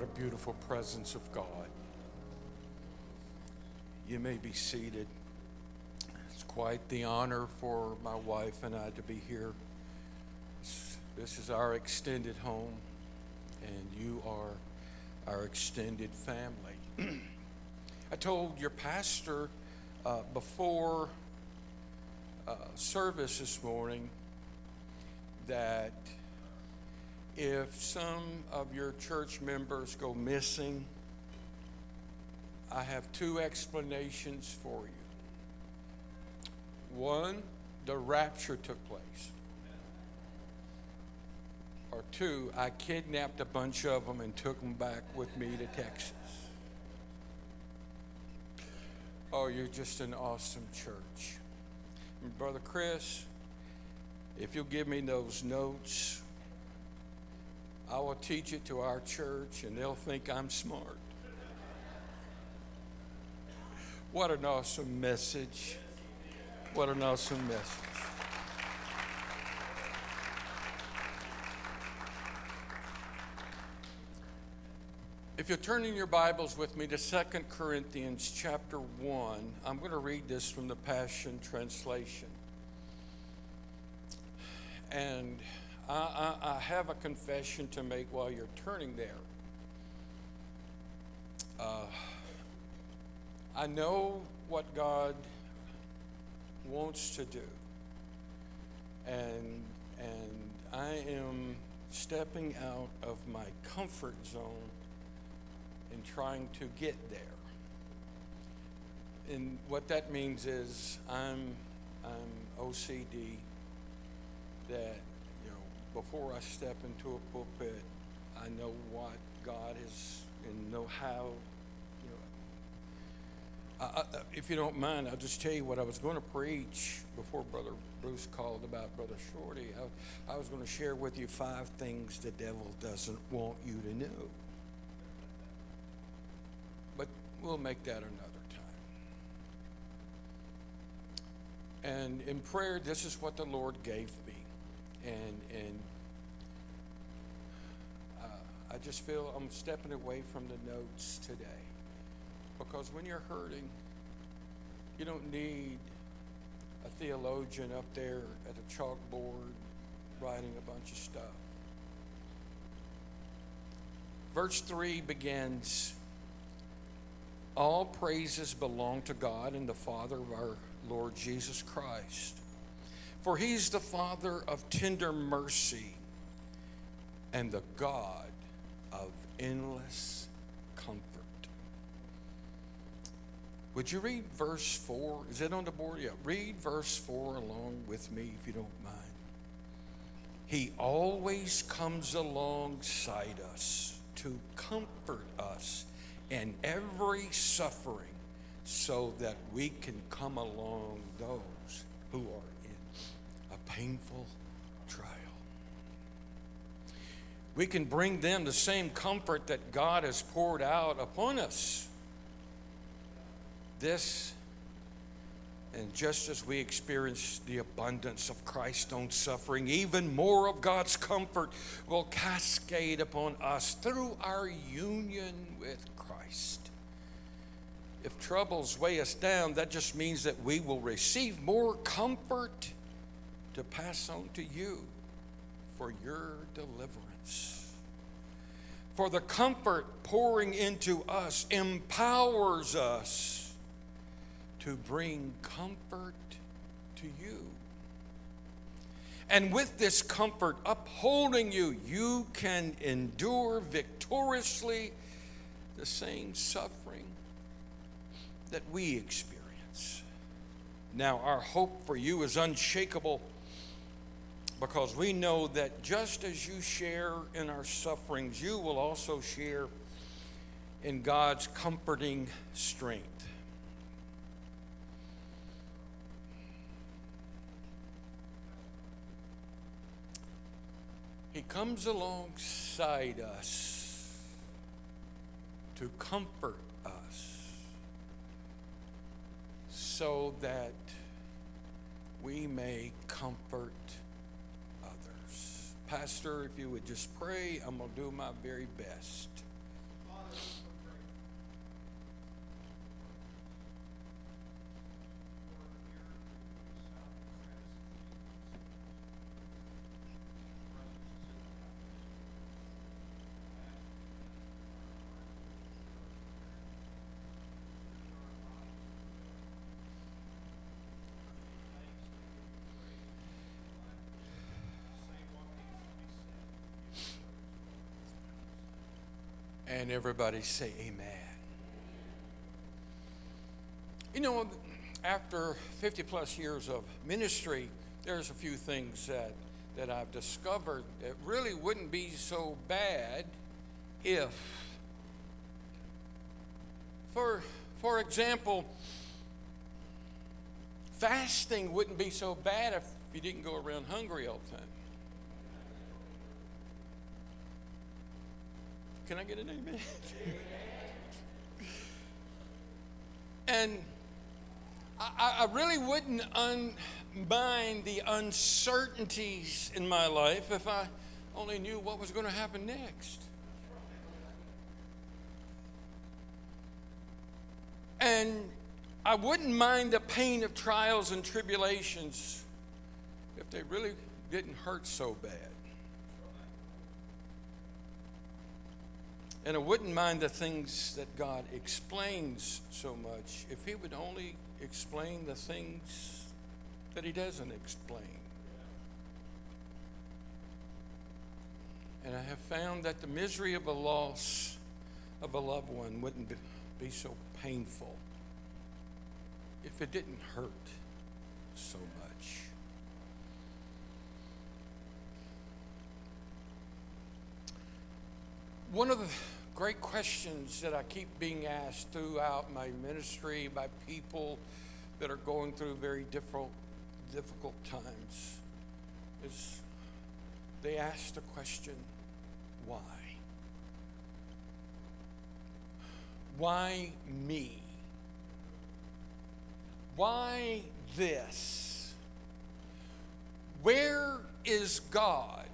What a beautiful presence of God. You may be seated. It's quite the honor for my wife and I to be here. This is our extended home, and you are our extended family. I told your pastor uh, before uh, service this morning that if some of your church members go missing, I have two explanations for you. One, the rapture took place. Or two, I kidnapped a bunch of them and took them back with me to Texas. Oh, you're just an awesome church. And Brother Chris, if you'll give me those notes, I will teach it to our church and they'll think I'm smart. What an awesome message. What an awesome message. If you're turning your Bibles with me to Second Corinthians chapter 1, I'm going to read this from the Passion Translation. And I, I, have a confession to make while you're turning there. Uh, I know what God wants to do. And, and I am stepping out of my comfort zone in trying to get there. And what that means is I'm, I'm OCD that, before I step into a pulpit, I know what God is and know how, you know. I, I, if you don't mind, I'll just tell you what I was going to preach before Brother Bruce called about Brother Shorty. I, I was going to share with you five things the devil doesn't want you to know. But we'll make that another time. And in prayer, this is what the Lord gave me. And, and uh, I just feel I'm stepping away from the notes today. Because when you're hurting, you don't need a theologian up there at a chalkboard writing a bunch of stuff. Verse 3 begins All praises belong to God and the Father of our Lord Jesus Christ. For he's the Father of tender mercy and the God of endless comfort. Would you read verse 4? Is it on the board? Yeah. Read verse 4 along with me if you don't mind. He always comes alongside us to comfort us in every suffering so that we can come along those who are painful trial. We can bring them the same comfort that God has poured out upon us. This, and just as we experience the abundance of Christ's own suffering, even more of God's comfort will cascade upon us through our union with Christ. If troubles weigh us down, that just means that we will receive more comfort to pass on to you for your deliverance. For the comfort pouring into us empowers us to bring comfort to you. And with this comfort upholding you, you can endure victoriously the same suffering that we experience. Now, our hope for you is unshakable because we know that just as you share in our sufferings, you will also share in God's comforting strength. He comes alongside us to comfort us so that we may comfort. Pastor, if you would just pray, I'm going to do my very best And everybody say amen. You know, after 50 plus years of ministry, there's a few things that, that I've discovered that really wouldn't be so bad if, for, for example, fasting wouldn't be so bad if you didn't go around hungry all the time. Can I get an amen? and I, I, really wouldn't unbind the uncertainties in my life if I only knew what was going to happen next. And I wouldn't mind the pain of trials and tribulations if they really didn't hurt so bad. And I wouldn't mind the things that God explains so much if He would only explain the things that He doesn't explain. And I have found that the misery of a loss of a loved one wouldn't be so painful if it didn't hurt so much. One of the great questions that I keep being asked throughout my ministry by people that are going through very difficult, difficult times is they ask the question, why? Why me? Why this? Where is God?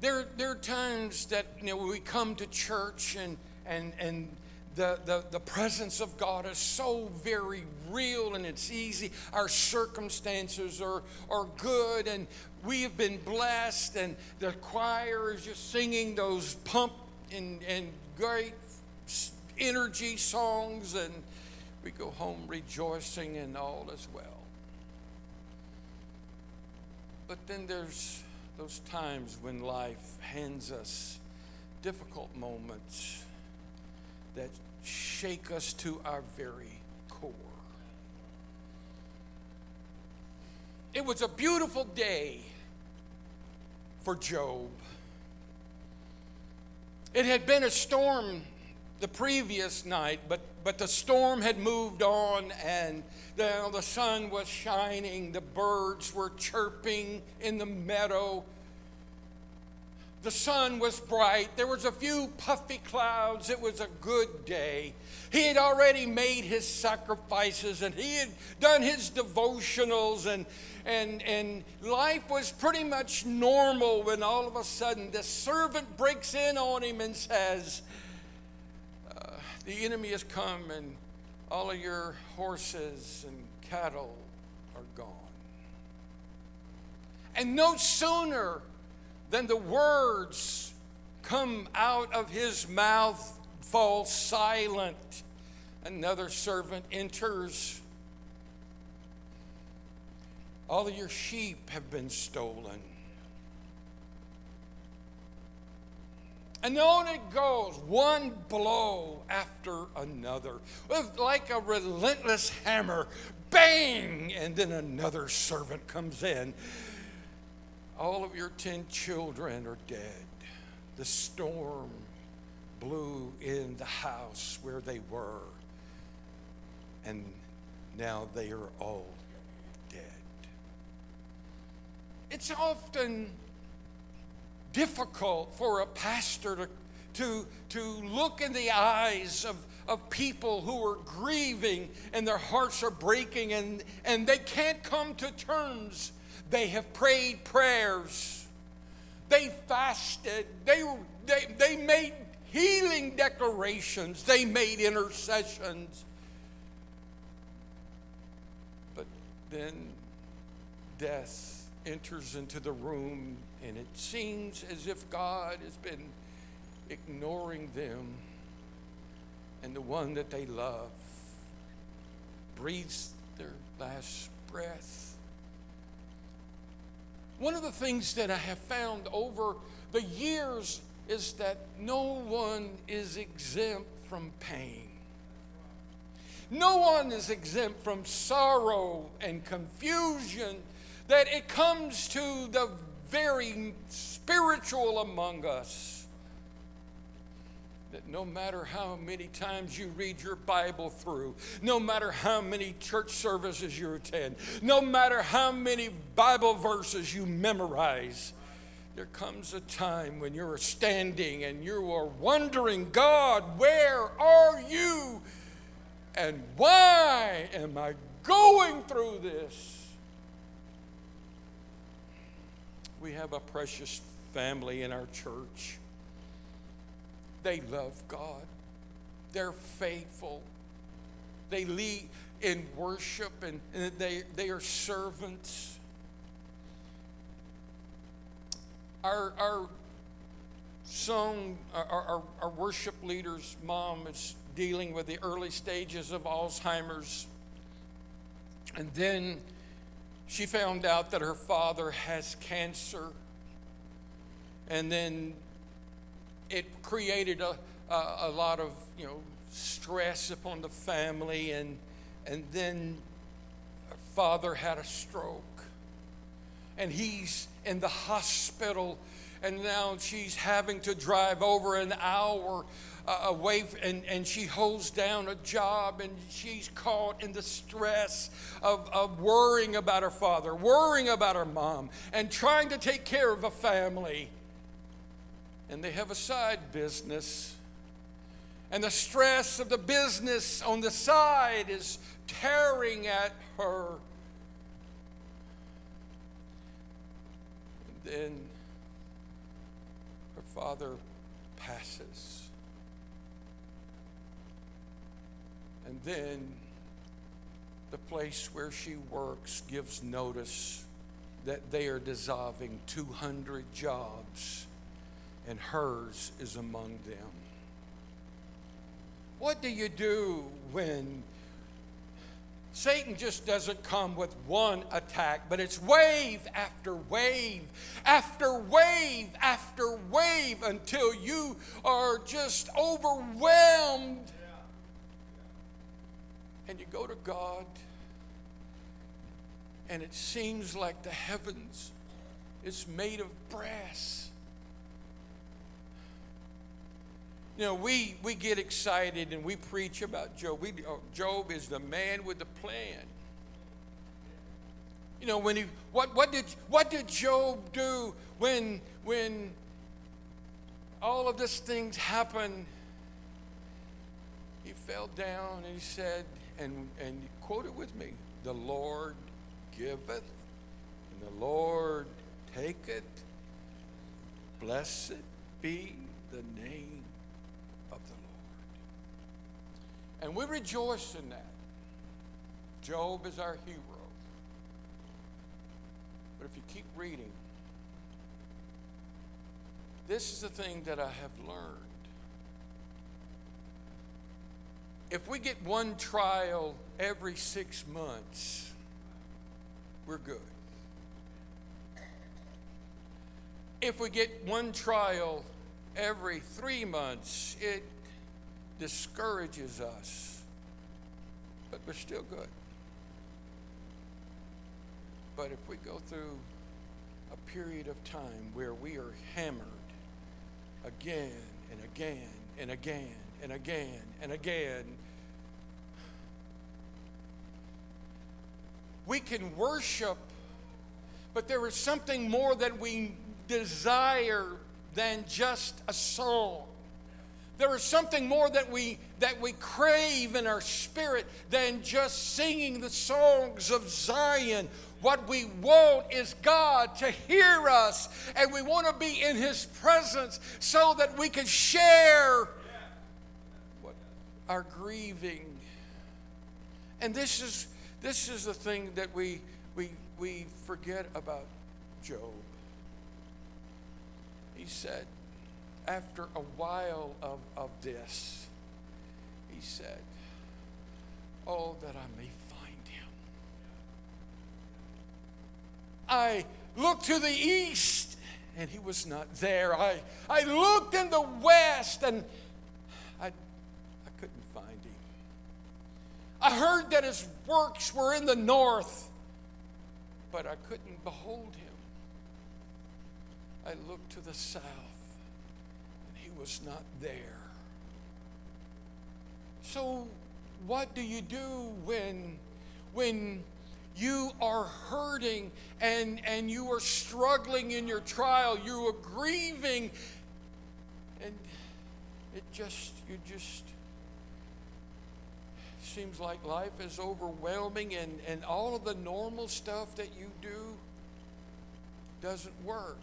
There, there are times that you know, we come to church and, and, and the, the, the presence of God is so very real and it's easy. Our circumstances are, are good and we have been blessed, and the choir is just singing those pump and, and great energy songs, and we go home rejoicing and all is well. But then there's those times when life hands us difficult moments that shake us to our very core. It was a beautiful day for Job. It had been a storm the previous night, but, but the storm had moved on and the, the sun was shining, the birds were chirping in the meadow. The sun was bright. There was a few puffy clouds. It was a good day. He had already made his sacrifices and he had done his devotionals and and and life was pretty much normal when all of a sudden the servant breaks in on him and says, "The enemy has come and all of your horses and cattle are gone. And no sooner than the words come out of his mouth fall silent, another servant enters. All of your sheep have been stolen. And on it goes, one blow after another, like a relentless hammer. Bang! And then another servant comes in. All of your ten children are dead. The storm blew in the house where they were, and now they are all dead. It's often difficult for a pastor to, to, to look in the eyes of, of people who are grieving and their hearts are breaking and, and they can't come to terms. They have prayed prayers, they fasted, they, they, they made healing declarations, they made intercessions. But then death enters into the room, and it seems as if God has been ignoring them, and the one that they love breathes their last breath. One of the things that I have found over the years is that no one is exempt from pain. No one is exempt from sorrow and confusion, that it comes to the very spiritual among us that no matter how many times you read your Bible through, no matter how many church services you attend, no matter how many Bible verses you memorize, there comes a time when you're standing and you are wondering, God, where are you? And why am I going through this? We have a precious family in our church they love God. They're faithful. They lead in worship and, and they, they are servants. Our, our song, our, our, our worship leader's mom is dealing with the early stages of Alzheimer's. And then she found out that her father has cancer. And then it created a, a, a, lot of you know stress upon the family and and then her father had a stroke and he's in the hospital and now she's having to drive over an hour uh, away and, and she holds down a job and she's caught in the stress of, of worrying about her father worrying about her mom and trying to take care of a family and they have a side business. And the stress of the business on the side is tearing at her. And father passes. And then the place where she works gives notice that they are dissolving 200 jobs and hers is among them. What do you do when Satan just doesn't come with one attack, but it's wave after wave after wave after wave until you are just overwhelmed. And you go to God, and it seems like the heavens is made of brass. You know, we, we get excited and we preach about Job. We, oh, Job is the man with the plan. You know, when he, what, what, did, what did Job do when, when all of these things happened? He fell down and he said, and, and quote it with me, the Lord giveth, and the Lord taketh. Blessed be the name And we rejoice in that. Job is our hero. But if you keep reading, this is the thing that I have learned. If we get one trial every six months, we're good. If we get one trial every three months, it discourages us, but we're still good. But if we go through a period of time where we are hammered again and again and again and again and again, we can worship, but there is something more that we desire than just a song. There is something more that we that we crave in our spirit than just singing the songs of Zion. What we want is God to hear us, and we want to be in His presence so that we can share what our grieving. And this is this is the thing that we we we forget about Job. He said, after a while of, of this, he said, Oh, that I may find him. I looked to the east and he was not there. I, I looked in the west and I, I couldn't find him. I heard that his works were in the north, but I couldn't behold him. I looked to the south was not there. So, what do you do when, when you are hurting and, and you are struggling in your trial? You are grieving, and it just, you just, seems like life is overwhelming and, and all of the normal stuff that you do doesn't work.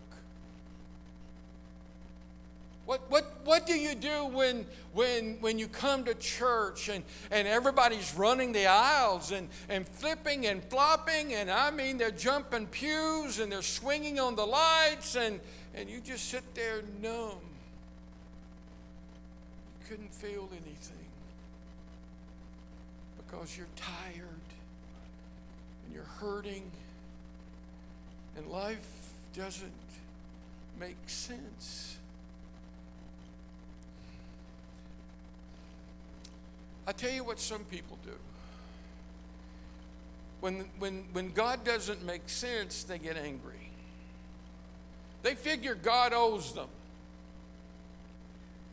What, what, what do you do when, when, when you come to church and, and everybody's running the aisles and, and flipping and flopping? And I mean, they're jumping pews and they're swinging on the lights, and, and you just sit there numb. You couldn't feel anything because you're tired and you're hurting, and life doesn't make sense. I tell you what some people do. When, when, when God doesn't make sense, they get angry. They figure God owes them.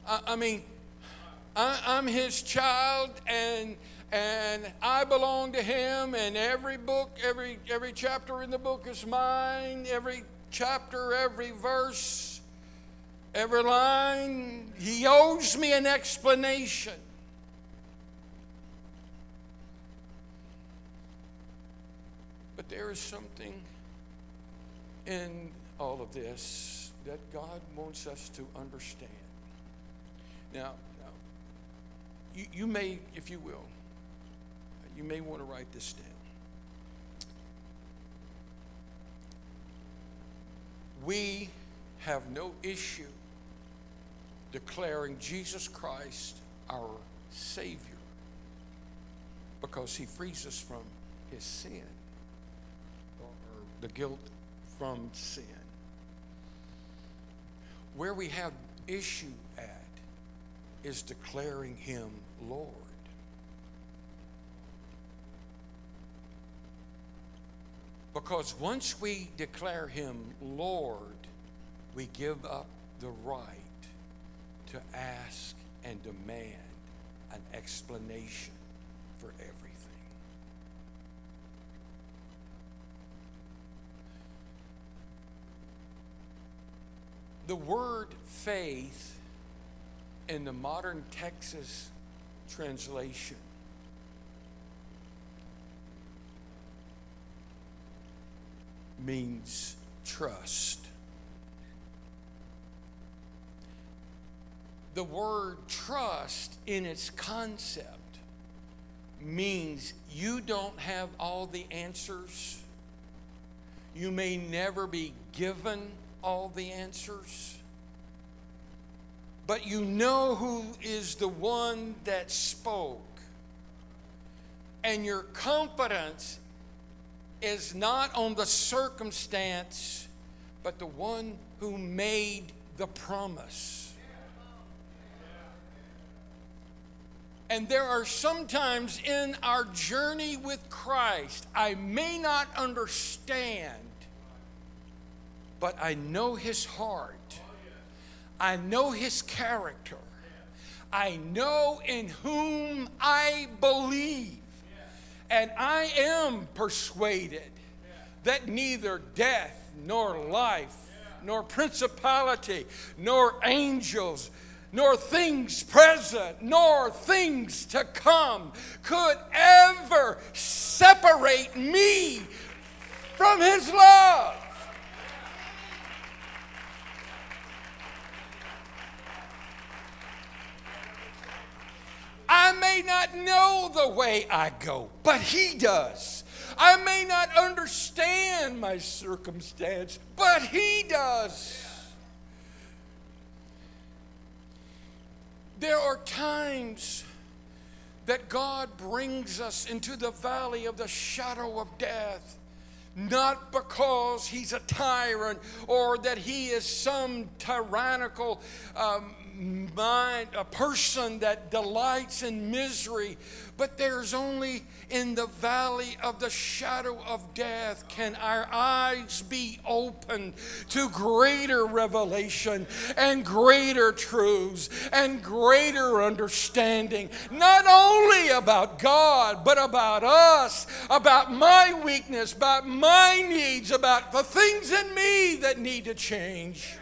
I, I mean, I, I'm his child and and I belong to him and every book every every chapter in the book is mine every chapter every verse every line he owes me an explanation there is something in all of this that God wants us to understand. Now, you, you may, if you will, you may want to write this down. We have no issue declaring Jesus Christ our Savior because He frees us from His sin the guilt from sin. Where we have issue at is declaring him Lord. Because once we declare him Lord, we give up the right to ask and demand an explanation for everything. The word faith in the modern Texas translation means trust. The word trust in its concept means you don't have all the answers. You may never be given all the answers. But you know who is the one that spoke. And your confidence is not on the circumstance, but the one who made the promise. And there are sometimes in our journey with Christ, I may not understand but I know his heart. I know his character. I know in whom I believe. And I am persuaded that neither death nor life, nor principality, nor angels, nor things present, nor things to come could ever separate me from His love. I not know the way I go, but He does. I may not understand my circumstance, but He does. There are times that God brings us into the valley of the shadow of death not because he's a tyrant or that he is some tyrannical um, mind, a person that delights in misery, but there's only in the valley of the shadow of death can our eyes be opened to greater revelation and greater truths and greater understanding, not only about God, but about us, about my weakness, about my needs, about the things in me that need to change.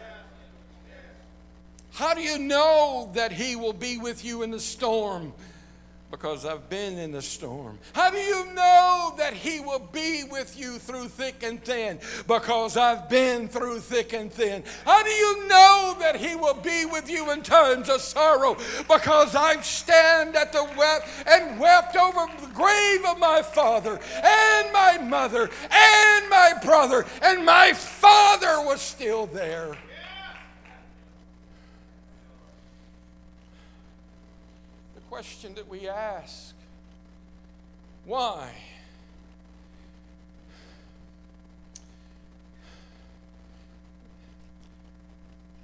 How do you know that He will be with you in the storm? Because I've been in the storm. How do you know that He will be with you through thick and thin? Because I've been through thick and thin. How do you know that He will be with you in times of sorrow? Because I've stand at the wept and wept over the grave of my father and my mother and my brother, and my father was still there. Question that we ask why?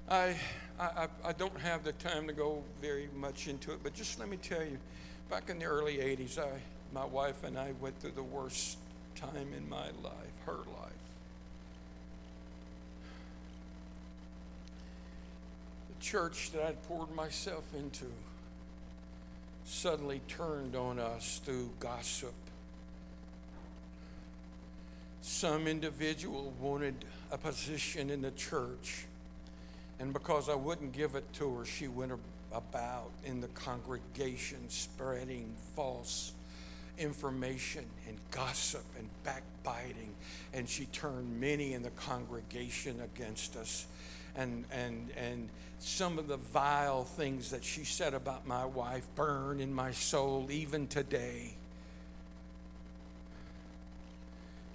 I, I, I don't have the time to go very much into it, but just let me tell you, back in the early 80s, I, my wife and I went through the worst time in my life, her life. The church that I'd poured myself into suddenly turned on us through gossip. Some individual wanted a position in the church, and because I wouldn't give it to her, she went about in the congregation spreading false information and gossip and backbiting, and she turned many in the congregation against us. And, and, and some of the vile things that she said about my wife burn in my soul even today.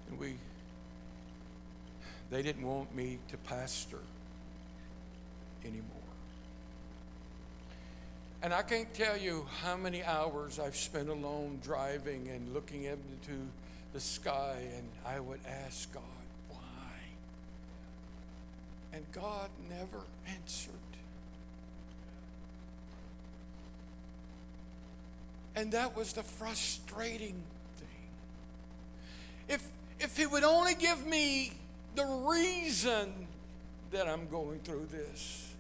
And we, they didn't want me to pastor anymore. And I can't tell you how many hours I've spent alone driving and looking into the sky, and I would ask God? And God never answered. And that was the frustrating thing. If, if He would only give me the reason that I'm going through this,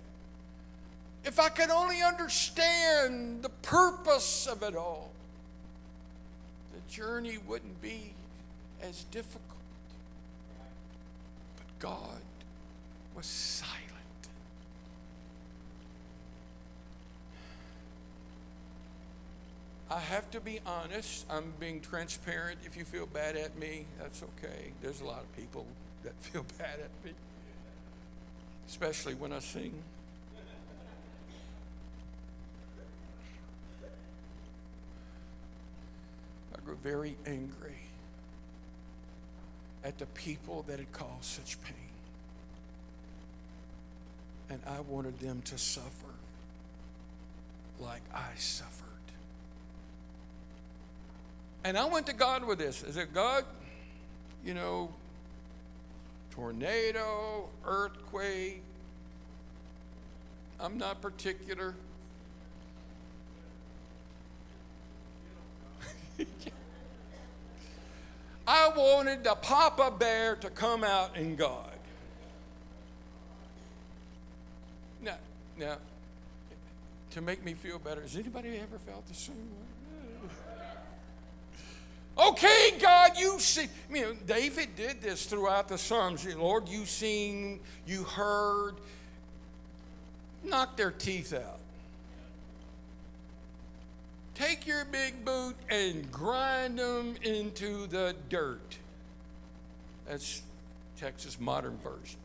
if I could only understand the purpose of it all, the journey wouldn't be as difficult. But God was silent. I have to be honest. I'm being transparent. If you feel bad at me, that's okay. There's a lot of people that feel bad at me, especially when I sing. I grew very angry at the people that had caused such pain. And I wanted them to suffer like I suffered. And I went to God with this. I said, God, you know, tornado, earthquake, I'm not particular. I wanted the Papa Bear to come out in God. Now, to make me feel better, has anybody ever felt the same way? Okay, God, you see. David did this throughout the Psalms. Lord, you seen, you heard, knock their teeth out. take your big boot and grind them into the dirt. That's Texas modern version.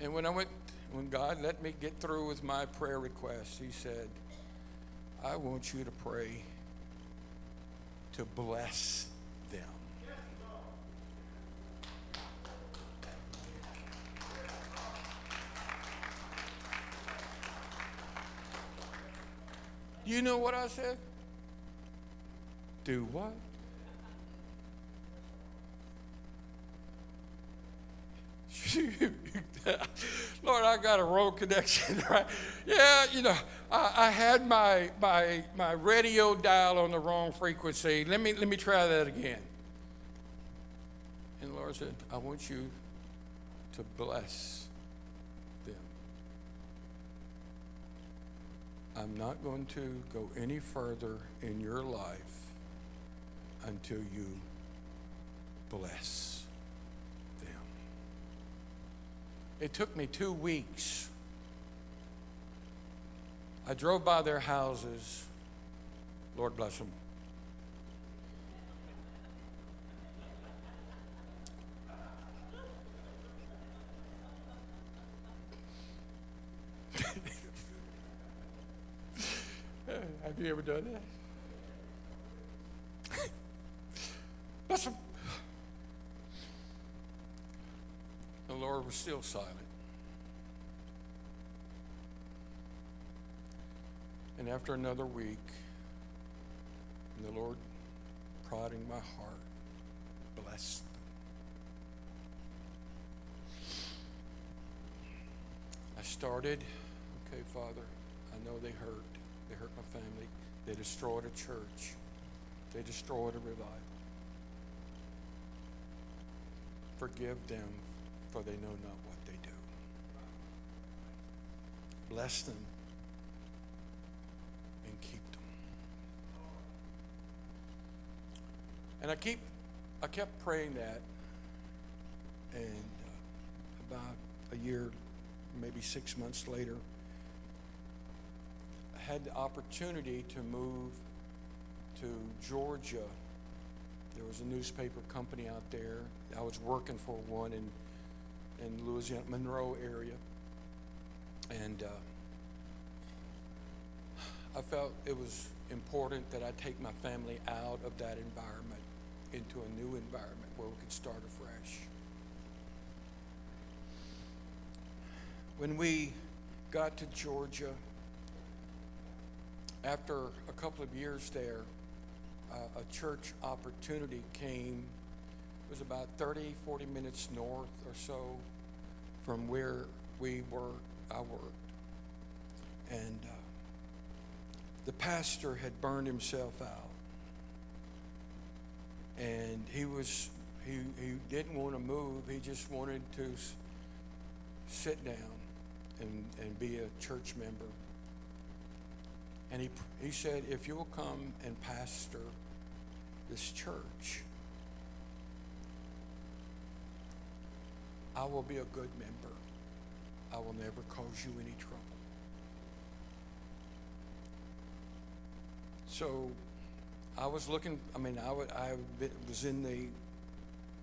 And when I went, when God let me get through with my prayer request, He said, I want you to pray to bless them. You know what I said? Do what? I got a road connection, right? Yeah, you know, I, I, had my, my, my radio dial on the wrong frequency. Let me, let me try that again. And the Lord said, I want you to bless them. I'm not going to go any further in your life until you bless. It took me two weeks. I drove by their houses. Lord bless them. Have you ever done that? bless them. Lord was still silent. And after another week, the Lord prodding my heart, blessed. I started, okay, Father, I know they hurt. They hurt my family. They destroyed a church. They destroyed a revival. Forgive them for they know not what they do. Bless them and keep them. And I keep, I kept praying that, and uh, about a year, maybe six months later, I had the opportunity to move to Georgia. There was a newspaper company out there. I was working for one, and in Louisiana, Monroe area. And uh, I felt it was important that I take my family out of that environment into a new environment where we could start afresh. When we got to Georgia, after a couple of years there, uh, a church opportunity came it was about 30, 40 minutes north or so from where we were, I worked. And uh, the pastor had burned himself out. And he was, he, he didn't want to move. He just wanted to sit down and, and be a church member. And he, he said, if you'll come and pastor this church, I will be a good member. I will never cause you any trouble. So I was looking, I mean, I, would, I was in the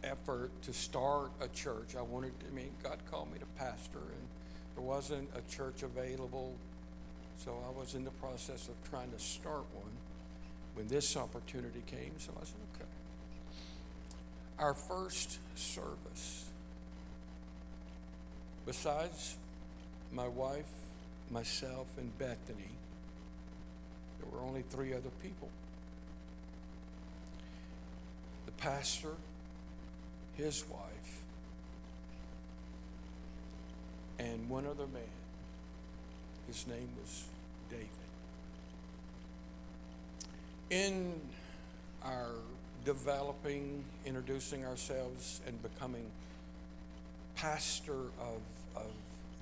effort to start a church. I wanted, I mean, God called me to pastor, and there wasn't a church available. So I was in the process of trying to start one when this opportunity came. So I said, okay. Our first service Besides my wife, myself, and Bethany, there were only three other people the pastor, his wife, and one other man. His name was David. In our developing, introducing ourselves, and becoming pastor of, of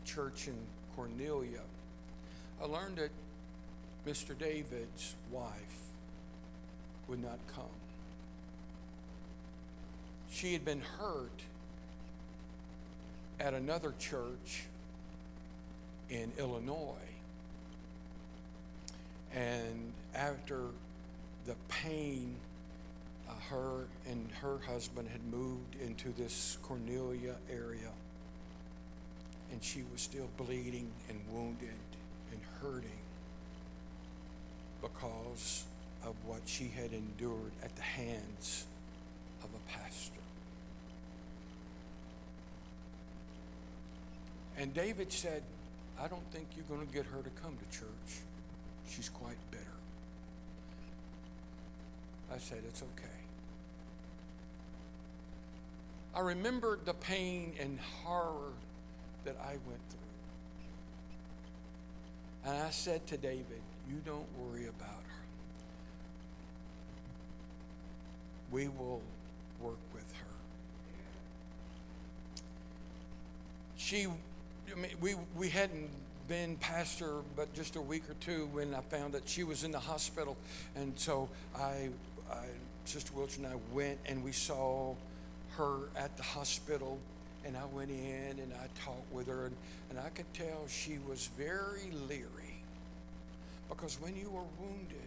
church in Cornelia, I learned that Mr. David's wife would not come. She had been hurt at another church in Illinois. And after the pain, uh, her and her husband had moved into this Cornelia area. And she was still bleeding and wounded and hurting because of what she had endured at the hands of a pastor. And David said, I don't think you're going to get her to come to church. She's quite bitter. I said, It's okay. I remembered the pain and horror that I went through. And I said to David, You don't worry about her. We will work with her. She, I mean, we, we hadn't been pastor but just a week or two when I found that she was in the hospital. And so I, I Sister Wiltcher and I went and we saw her at the hospital and I went in and I talked with her, and, and I could tell she was very leery. Because when you are wounded,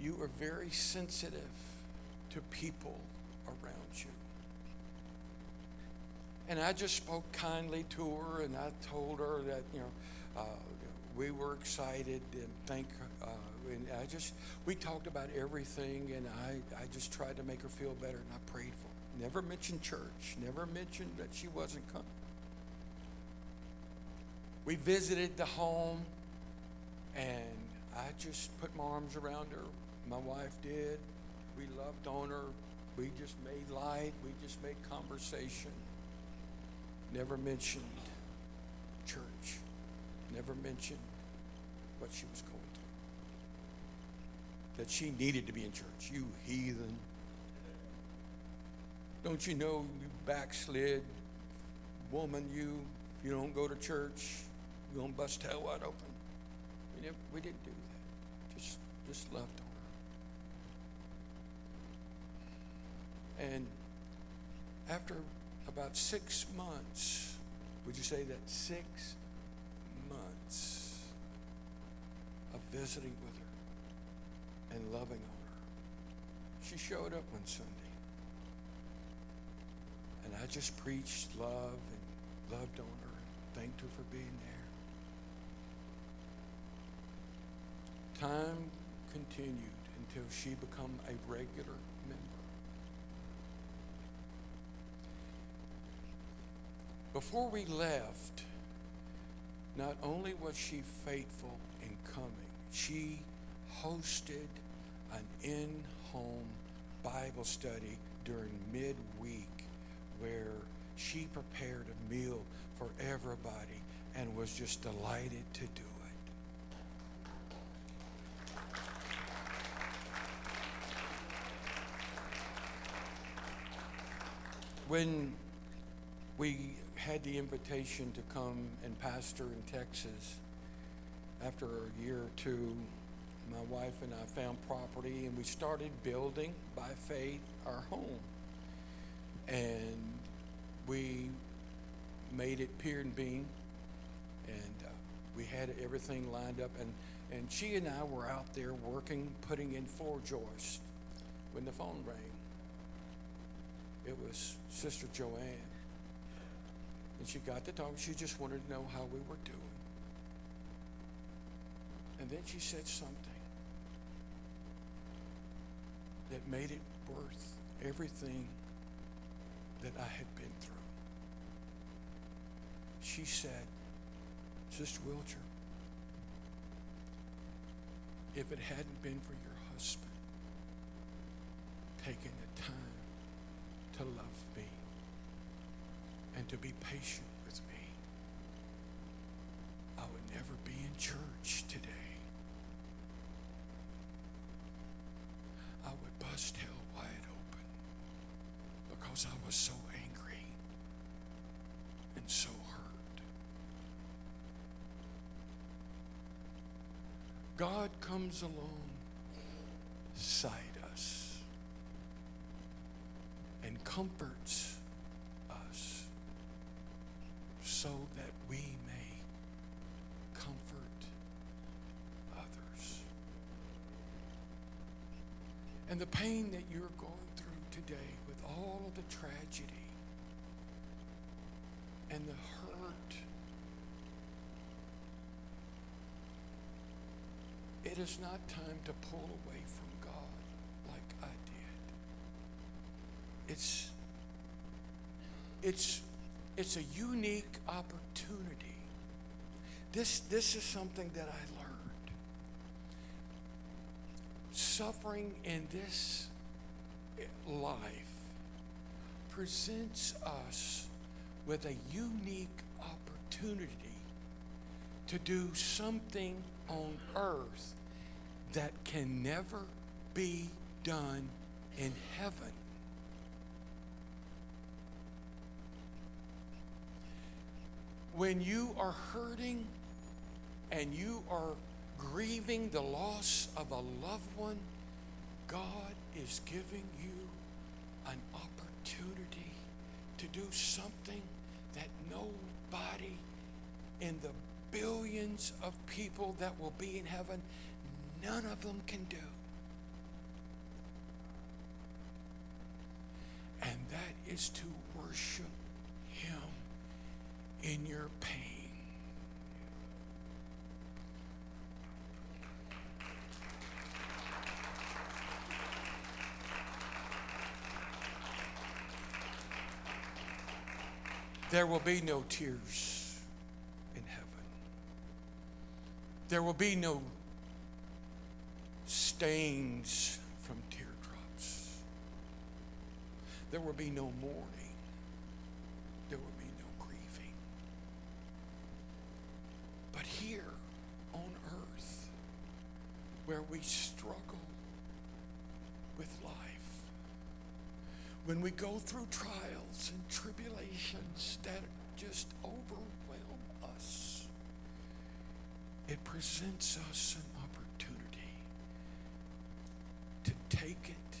you are very sensitive to people around you. And I just spoke kindly to her, and I told her that, you know, uh, we were excited and thank uh, and I just we talked about everything and I, I just tried to make her feel better and I prayed for her. Never mentioned church, never mentioned that she wasn't coming. We visited the home, and I just put my arms around her. My wife did. We loved on her. We just made light. We just made conversation. Never mentioned church. Never mentioned what she was going. That she needed to be in church. You heathen. Don't you know, you backslid woman, you, you don't go to church, you're going to bust hell wide open. We, never, we didn't do that. Just, just loved her. And after about six months, would you say that? Six months of visiting with and loving on her. She showed up one Sunday. And I just preached love and loved on her and thanked her for being there. Time continued until she became a regular member. Before we left, not only was she faithful in coming, she hosted an in home Bible study during midweek where she prepared a meal for everybody and was just delighted to do it. When we had the invitation to come and pastor in Texas, after a year or two, my wife and I found property and we started building by faith our home and we made it pier and beam, and uh, we had everything lined up. And, and she and I were out there working, putting in floor joists when the phone rang. It was Sister Joanne. And she got to talk. She just wanted to know how we were doing. And then she said something that made it worth everything that I had been through. She said, Sister Wiltcher, if it hadn't been for your husband taking the time to love me and to be patient God comes alongside us and comforts us so that we may comfort others. And the pain that you're going through today with all of the tragedy and the hurt it is not time to pull away from God like I did. It's it's it's a unique opportunity. This this is something that I learned suffering in this life presents us with a unique opportunity to do something on earth that can never be done in heaven. When you are hurting and you are grieving the loss of a loved one, God is giving you an opportunity to do something that nobody in the billions of people that will be in heaven, none of them can do. And that is to worship Him in your pain. There will be no tears in heaven. There will be no stains from teardrops. There will be no mourning. There will be no grieving. But here on earth, where we struggle with life, when we go through trials and tribulations that just overwhelm us, it presents us an opportunity to take it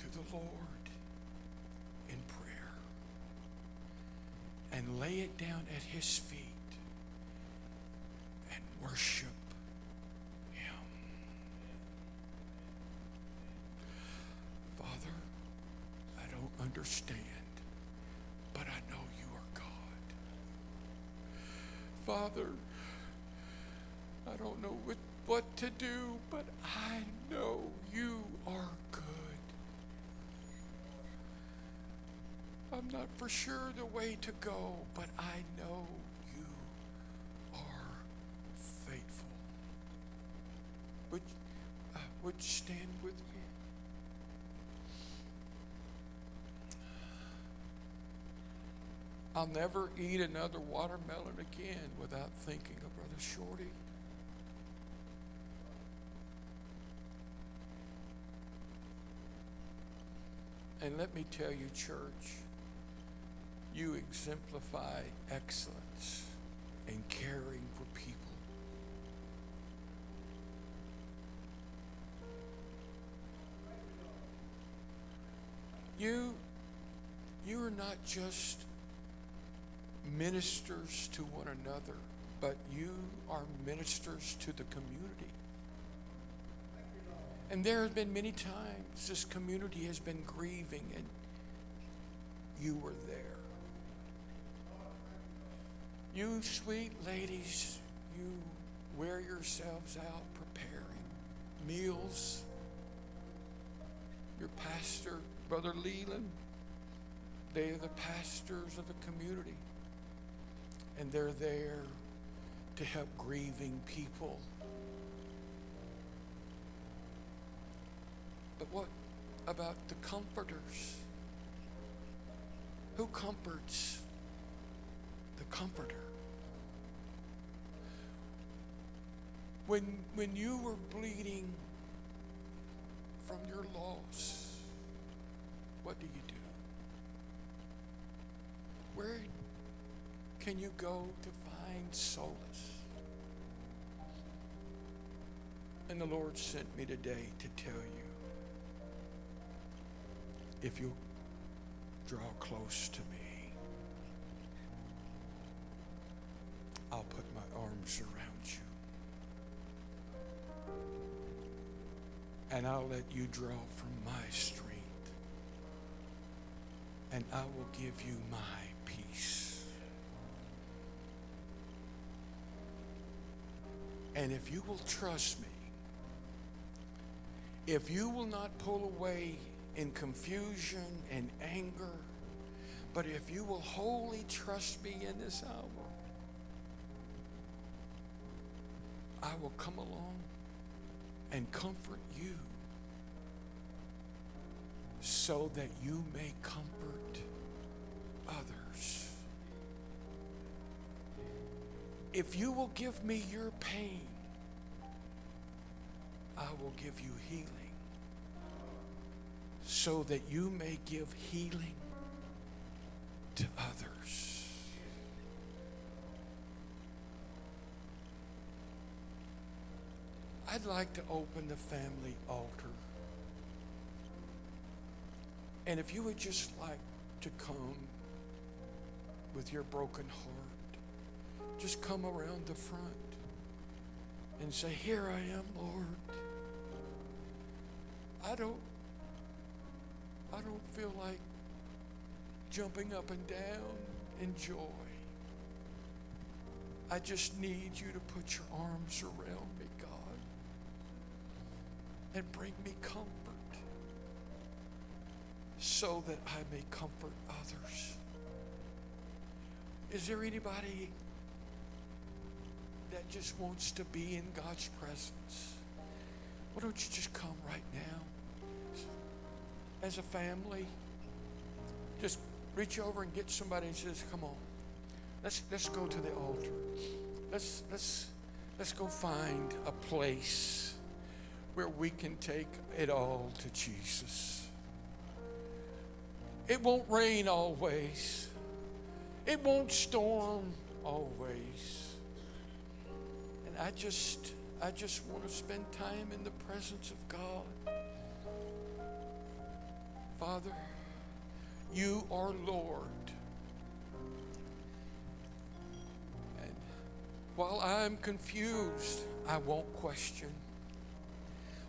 to the Lord in prayer and lay it down at His feet and worship Him. Father, I don't understand, but I know you are God. Father, I don't know what, what to do, but I know you are good. I'm not for sure the way to go, but I know you are faithful. Would, uh, would you stand with me? I'll never eat another watermelon again without thinking of Brother Shorty. And let me tell you, church, you exemplify excellence in caring for people. You, you are not just ministers to one another, but you are ministers to the community. And there have been many times this community has been grieving, and you were there. You sweet ladies, you wear yourselves out preparing meals. Your pastor, Brother Leland, they are the pastors of the community and they're there to help grieving people. But what about the comforters? Who comforts comforter? When, when you were bleeding from your loss, what do you do? Where can you go to find solace? And the Lord sent me today to tell you if you draw close to me, and I'll let you draw from my strength. And I will give you my peace. And if you will trust me, if you will not pull away in confusion and anger, but if you will wholly trust me in this hour, I will come along and comfort you so that you may comfort others. If you will give me your pain, I will give you healing so that you may give healing to others. Like to open the family altar. And if you would just like to come with your broken heart, just come around the front and say, Here I am, Lord. I don't I don't feel like jumping up and down in joy. I just need you to put your arms around and bring me comfort so that I may comfort others. Is there anybody that just wants to be in God's presence? Why don't you just come right now? As a family, just reach over and get somebody and says, "Come on, let's let's go to the altar. Let's let's let's go find a place where we can take it all to Jesus." It won't rain always. It won't storm always. And I just I just want to spend time in the presence of God. Father, you are Lord. And while I'm confused, I won't question.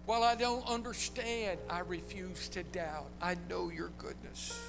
While I don't understand, I refuse to doubt. I know your goodness.